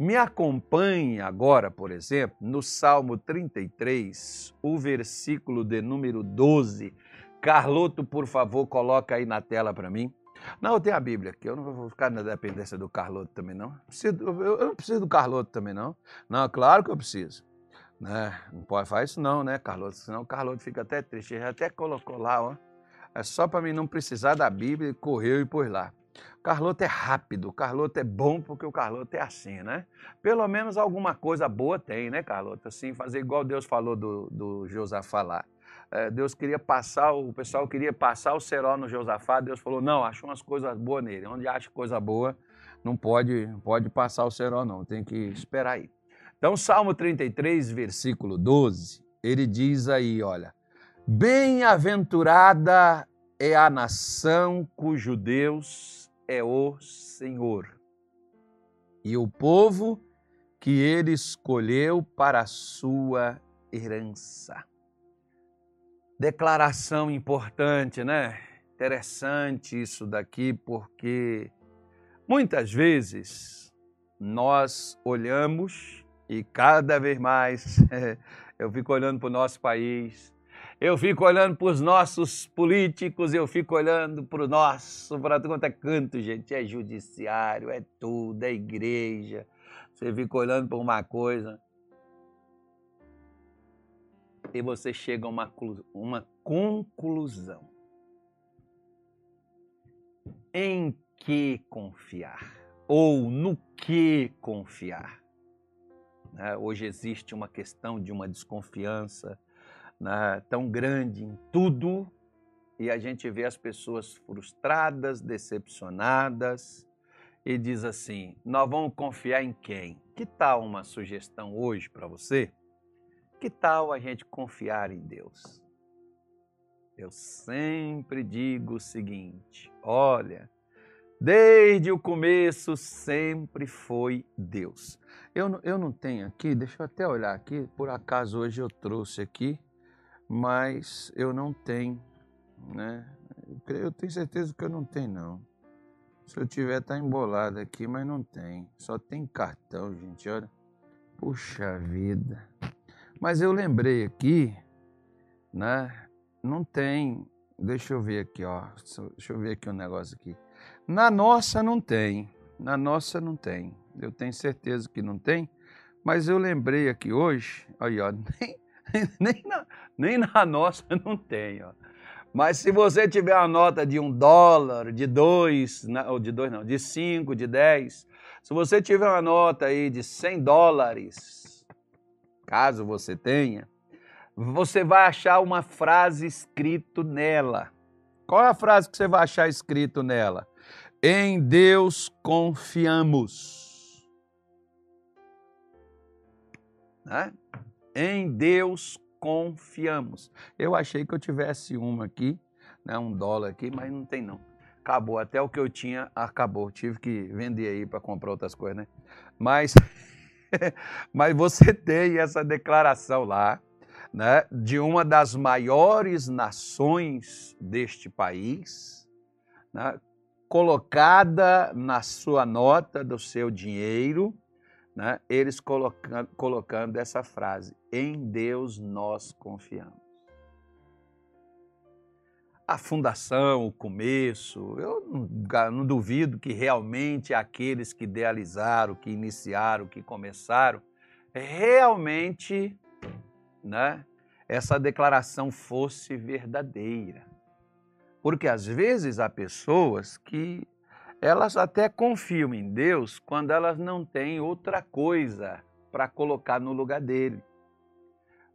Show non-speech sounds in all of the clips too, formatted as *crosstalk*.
Me acompanhe agora, por exemplo, no Salmo 33, o versículo de número 12. Carloto, por favor, coloca aí na tela para mim. Não, eu tenho a Bíblia aqui, eu não vou ficar na dependência do Carloto também, não. Eu não preciso do Carloto também, não. Não, claro que eu preciso. Né? Não pode fazer isso não, né, Carloto? Senão o Carloto fica até triste. Ele até colocou lá, ó. É só para mim não precisar da Bíblia, correu e pôs lá. Carloto é rápido, Carloto é bom porque o Carloto é assim, né? Pelo menos alguma coisa boa tem, né, Carloto? Assim, fazer igual Deus falou do, do Josafá lá. É, Deus queria passar, o pessoal queria passar o cerol no Josafá, Deus falou, não, acha umas coisas boas nele. Onde acha coisa boa, não pode, pode passar o cerol não, tem que esperar aí. Então, Salmo 33, versículo 12, ele diz aí, olha, Bem-aventurada é a nação cujo Deus é o Senhor, e o povo que ele escolheu para a sua herança. Declaração importante, né? Interessante isso daqui, porque muitas vezes nós olhamos e cada vez mais *laughs* eu fico olhando para o nosso país, eu fico olhando para os nossos políticos, eu fico olhando para o nosso, para quanto é canto, gente. É judiciário, é tudo, é igreja. Você fica olhando para uma coisa e você chega a uma, uma conclusão. Em que confiar? Ou no que confiar? Né? Hoje existe uma questão de uma desconfiança né, tão grande em tudo e a gente vê as pessoas frustradas, decepcionadas e diz assim: nós vamos confiar em quem? Que tal uma sugestão hoje para você? Que tal a gente confiar em Deus? Eu sempre digo o seguinte: olha, desde o começo sempre foi Deus. Eu, eu não tenho aqui, deixa eu até olhar aqui, por acaso hoje eu trouxe aqui mas eu não tenho, né? Eu tenho certeza que eu não tenho, não. Se eu tiver, tá embolado aqui, mas não tem. Só tem cartão, gente, olha. Puxa vida. Mas eu lembrei aqui, né? Não tem. Deixa eu ver aqui, ó. Deixa eu ver aqui um negócio aqui. Na nossa não tem. Na nossa não tem. Eu tenho certeza que não tem. Mas eu lembrei aqui hoje, aí, ó, *laughs* nem, *laughs* nem, na, nem na *laughs* nossa não tem. Ó. Mas se você tiver uma nota de um dólar, de dois, ou de dois não, de cinco, de dez, se você tiver uma nota aí de cem dólares, caso você tenha, você vai achar uma frase escrito nela. Qual é a frase que você vai achar escrito nela? Em Deus confiamos. Né? Em Deus confiamos. Eu achei que eu tivesse uma aqui, né, um dólar aqui, mas não tem não. Acabou, até o que eu tinha acabou. Tive que vender aí para comprar outras coisas, né? Mas, *laughs* mas você tem essa declaração lá, né, de uma das maiores nações deste país, né, colocada na sua nota do seu dinheiro, né, eles colocando, colocando essa frase: em Deus nós confiamos. A fundação, o começo, eu não, não duvido que realmente aqueles que idealizaram, que iniciaram, que começaram, realmente né, essa declaração fosse verdadeira. Porque às vezes há pessoas que elas até confiam em Deus quando elas não têm outra coisa para colocar no lugar dele.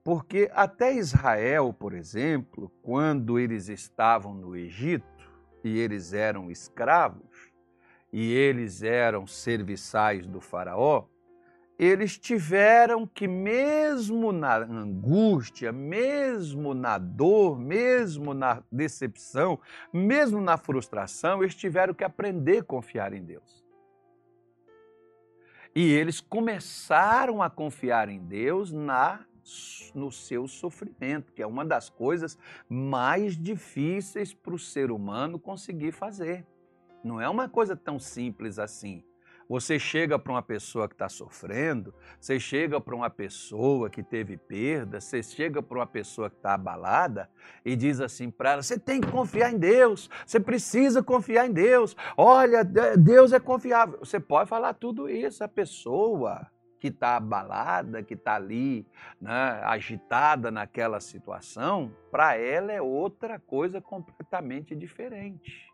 Porque até Israel, por exemplo, quando eles estavam no Egito e eles eram escravos e eles eram serviçais do Faraó, eles tiveram que, mesmo na angústia, mesmo na dor, mesmo na decepção, mesmo na frustração, eles tiveram que aprender a confiar em Deus. E eles começaram a confiar em Deus na no seu sofrimento, que é uma das coisas mais difíceis para o ser humano conseguir fazer. Não é uma coisa tão simples assim. Você chega para uma pessoa que está sofrendo, você chega para uma pessoa que teve perda, você chega para uma pessoa que está abalada e diz assim para ela: você tem que confiar em Deus, você precisa confiar em Deus. Olha, Deus é confiável. Você pode falar tudo isso, a pessoa que está abalada, que está ali né, agitada naquela situação, para ela é outra coisa completamente diferente.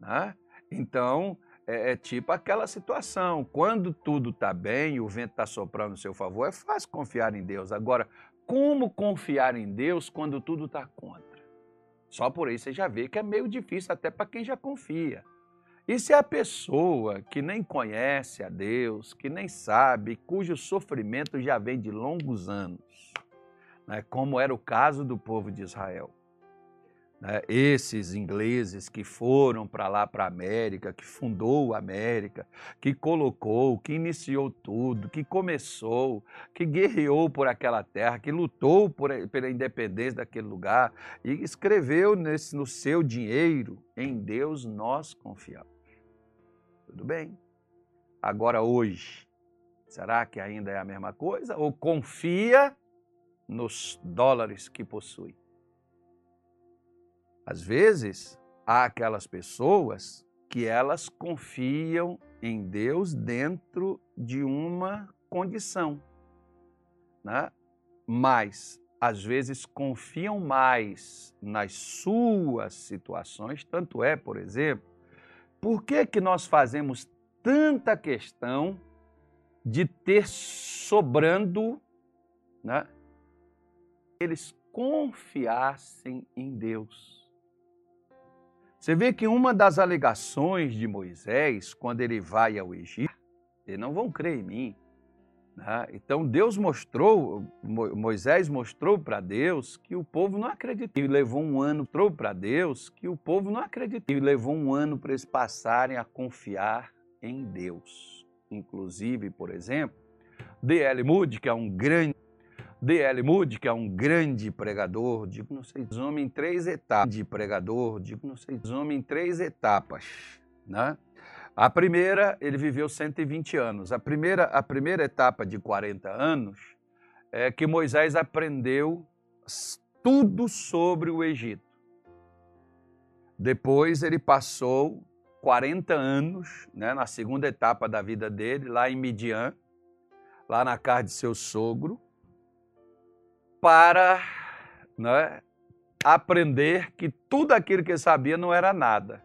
Né? Então, é, é, tipo aquela situação. Quando tudo está bem, o vento está soprando no seu favor, é fácil confiar em Deus. Agora, como confiar em Deus quando tudo está contra? Só por aí você já vê que é meio difícil até para quem já confia. E se a pessoa que nem conhece a Deus, que nem sabe, cujo sofrimento já vem de longos anos, né, como era o caso do povo de Israel, né, esses ingleses que foram para lá, para a América, que fundou a América, que colocou, que iniciou tudo, que começou, que guerreou por aquela terra, que lutou por, pela independência daquele lugar e escreveu nesse, no seu dinheiro: em Deus nós confiamos. Tudo bem. Agora, hoje, será que ainda é a mesma coisa? Ou confia nos dólares que possui? Às vezes, há aquelas pessoas que elas confiam em Deus dentro de uma condição, né? mas às vezes confiam mais nas suas situações, tanto é, por exemplo, por que, que nós fazemos tanta questão de ter sobrando, né? Eles confiassem em Deus. Você vê que uma das alegações de Moisés, quando ele vai ao Egito, eles não vão crer em mim, né? Então Deus mostrou, Moisés mostrou para Deus que o povo não acreditou. E levou um ano, mostrou para Deus que o povo não acreditou. E levou um ano para eles passarem a confiar em Deus. Inclusive, por exemplo, D.L. Moody, que é um grande D.L. Moody, que é um grande pregador, digo, não sei, resume em três etapas. De pregador, digo, não sei, resume em três etapas, né? A primeira, ele viveu 120 anos. A primeira, a primeira etapa de 40 anos é que Moisés aprendeu tudo sobre o Egito. Depois ele passou 40 anos, né, na segunda etapa da vida dele, lá em Midian, lá na casa de seu sogro, para né, aprender que tudo aquilo que ele sabia não era nada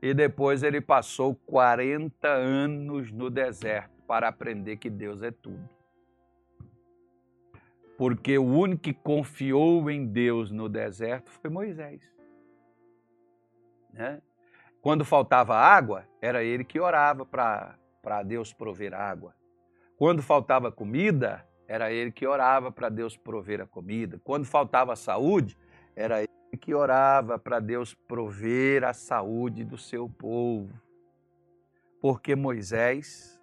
e depois ele passou 40 anos no deserto para aprender que Deus é tudo. Porque o único que confiou em Deus no deserto foi Moisés. Né? Quando faltava água, era ele que orava para Deus prover água. Quando faltava comida, era ele que orava para Deus prover a comida. Quando faltava saúde, era ele que orava para Deus prover a saúde do seu povo, porque Moisés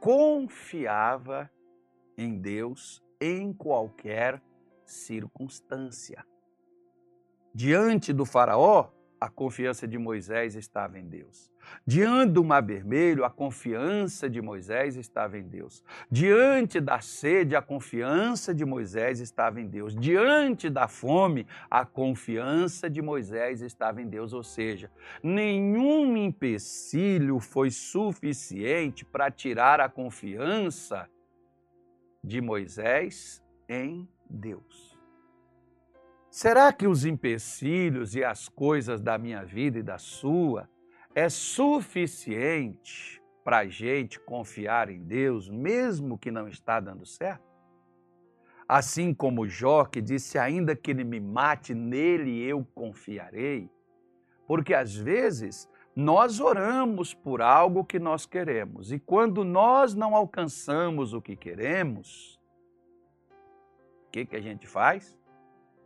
confiava em Deus em qualquer circunstância. Diante do Faraó, a confiança de Moisés estava em Deus. Diante do Mar Vermelho, a confiança de Moisés estava em Deus. Diante da sede, a confiança de Moisés estava em Deus. Diante da fome, a confiança de Moisés estava em Deus. Ou seja, nenhum empecilho foi suficiente para tirar a confiança de Moisés em Deus. Será que os empecilhos e as coisas da minha vida e da sua é suficiente para a gente confiar em Deus, mesmo que não está dando certo? Assim como Jó, que disse: Ainda que ele me mate, nele eu confiarei. Porque às vezes nós oramos por algo que nós queremos, e quando nós não alcançamos o que queremos, o que, que a gente faz?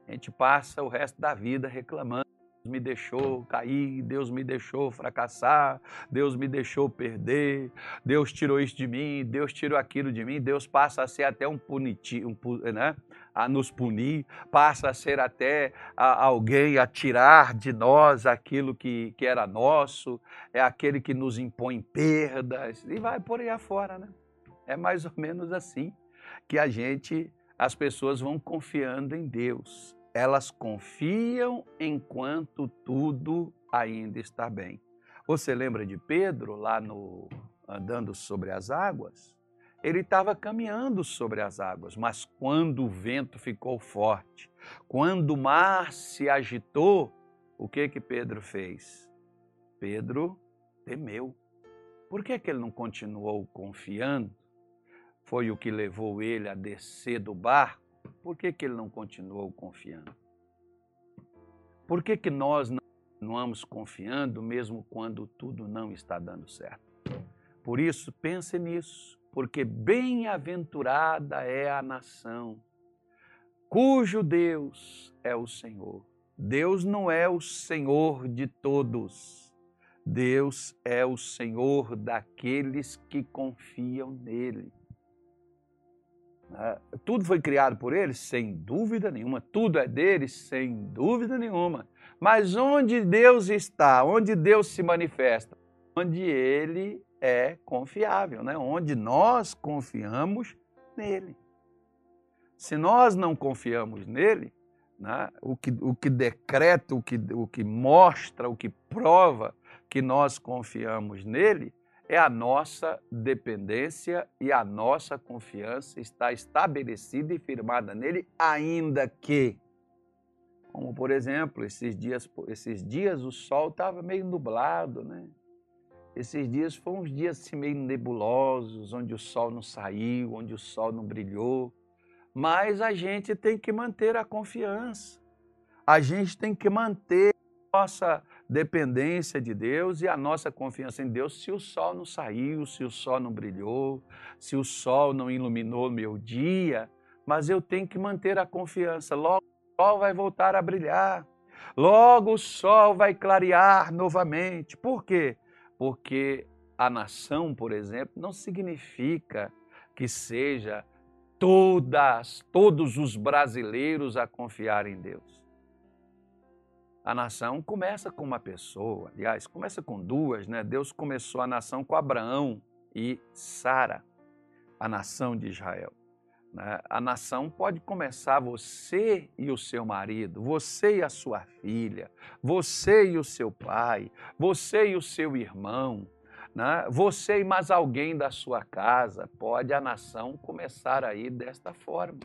A gente passa o resto da vida reclamando. Deus me deixou cair, Deus me deixou fracassar, Deus me deixou perder, Deus tirou isso de mim, Deus tirou aquilo de mim, Deus passa a ser até um punitivo, um, né? a nos punir, passa a ser até a, alguém a tirar de nós aquilo que, que era nosso, é aquele que nos impõe perdas e vai por aí afora, né? É mais ou menos assim que a gente, as pessoas vão confiando em Deus. Elas confiam enquanto tudo ainda está bem. Você lembra de Pedro lá no andando sobre as águas? Ele estava caminhando sobre as águas, mas quando o vento ficou forte, quando o mar se agitou, o que que Pedro fez? Pedro temeu. Por que, que ele não continuou confiando? Foi o que levou ele a descer do barco. Por que, que ele não continuou confiando? Por que, que nós não continuamos confiando mesmo quando tudo não está dando certo? Por isso, pense nisso porque bem-aventurada é a nação cujo Deus é o Senhor. Deus não é o Senhor de todos. Deus é o Senhor daqueles que confiam nele. Né? Tudo foi criado por ele? Sem dúvida nenhuma. Tudo é dele? Sem dúvida nenhuma. Mas onde Deus está, onde Deus se manifesta? Onde ele é confiável, né? onde nós confiamos nele. Se nós não confiamos nele, né? o, que, o que decreta, o que, o que mostra, o que prova que nós confiamos nele é a nossa dependência e a nossa confiança está estabelecida e firmada nele, ainda que, como por exemplo, esses dias, esses dias o sol estava meio nublado, né? Esses dias foram uns dias assim, meio nebulosos, onde o sol não saiu, onde o sol não brilhou. Mas a gente tem que manter a confiança. A gente tem que manter nossa dependência de Deus e a nossa confiança em Deus se o sol não saiu, se o sol não brilhou, se o sol não iluminou meu dia. Mas eu tenho que manter a confiança. Logo o sol vai voltar a brilhar. Logo o sol vai clarear novamente. Por quê? porque a nação, por exemplo, não significa que seja todas, todos os brasileiros a confiar em Deus. A nação começa com uma pessoa, aliás, começa com duas, né? Deus começou a nação com Abraão e Sara, a nação de Israel. Né? A nação pode começar você e o seu marido, você e a sua filha, você e o seu pai, você e o seu irmão, né? você e mais alguém da sua casa. Pode a nação começar aí desta forma.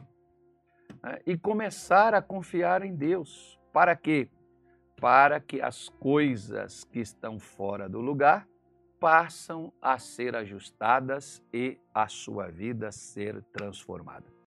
Né? E começar a confiar em Deus. Para quê? Para que as coisas que estão fora do lugar passam a ser ajustadas e a sua vida ser transformada.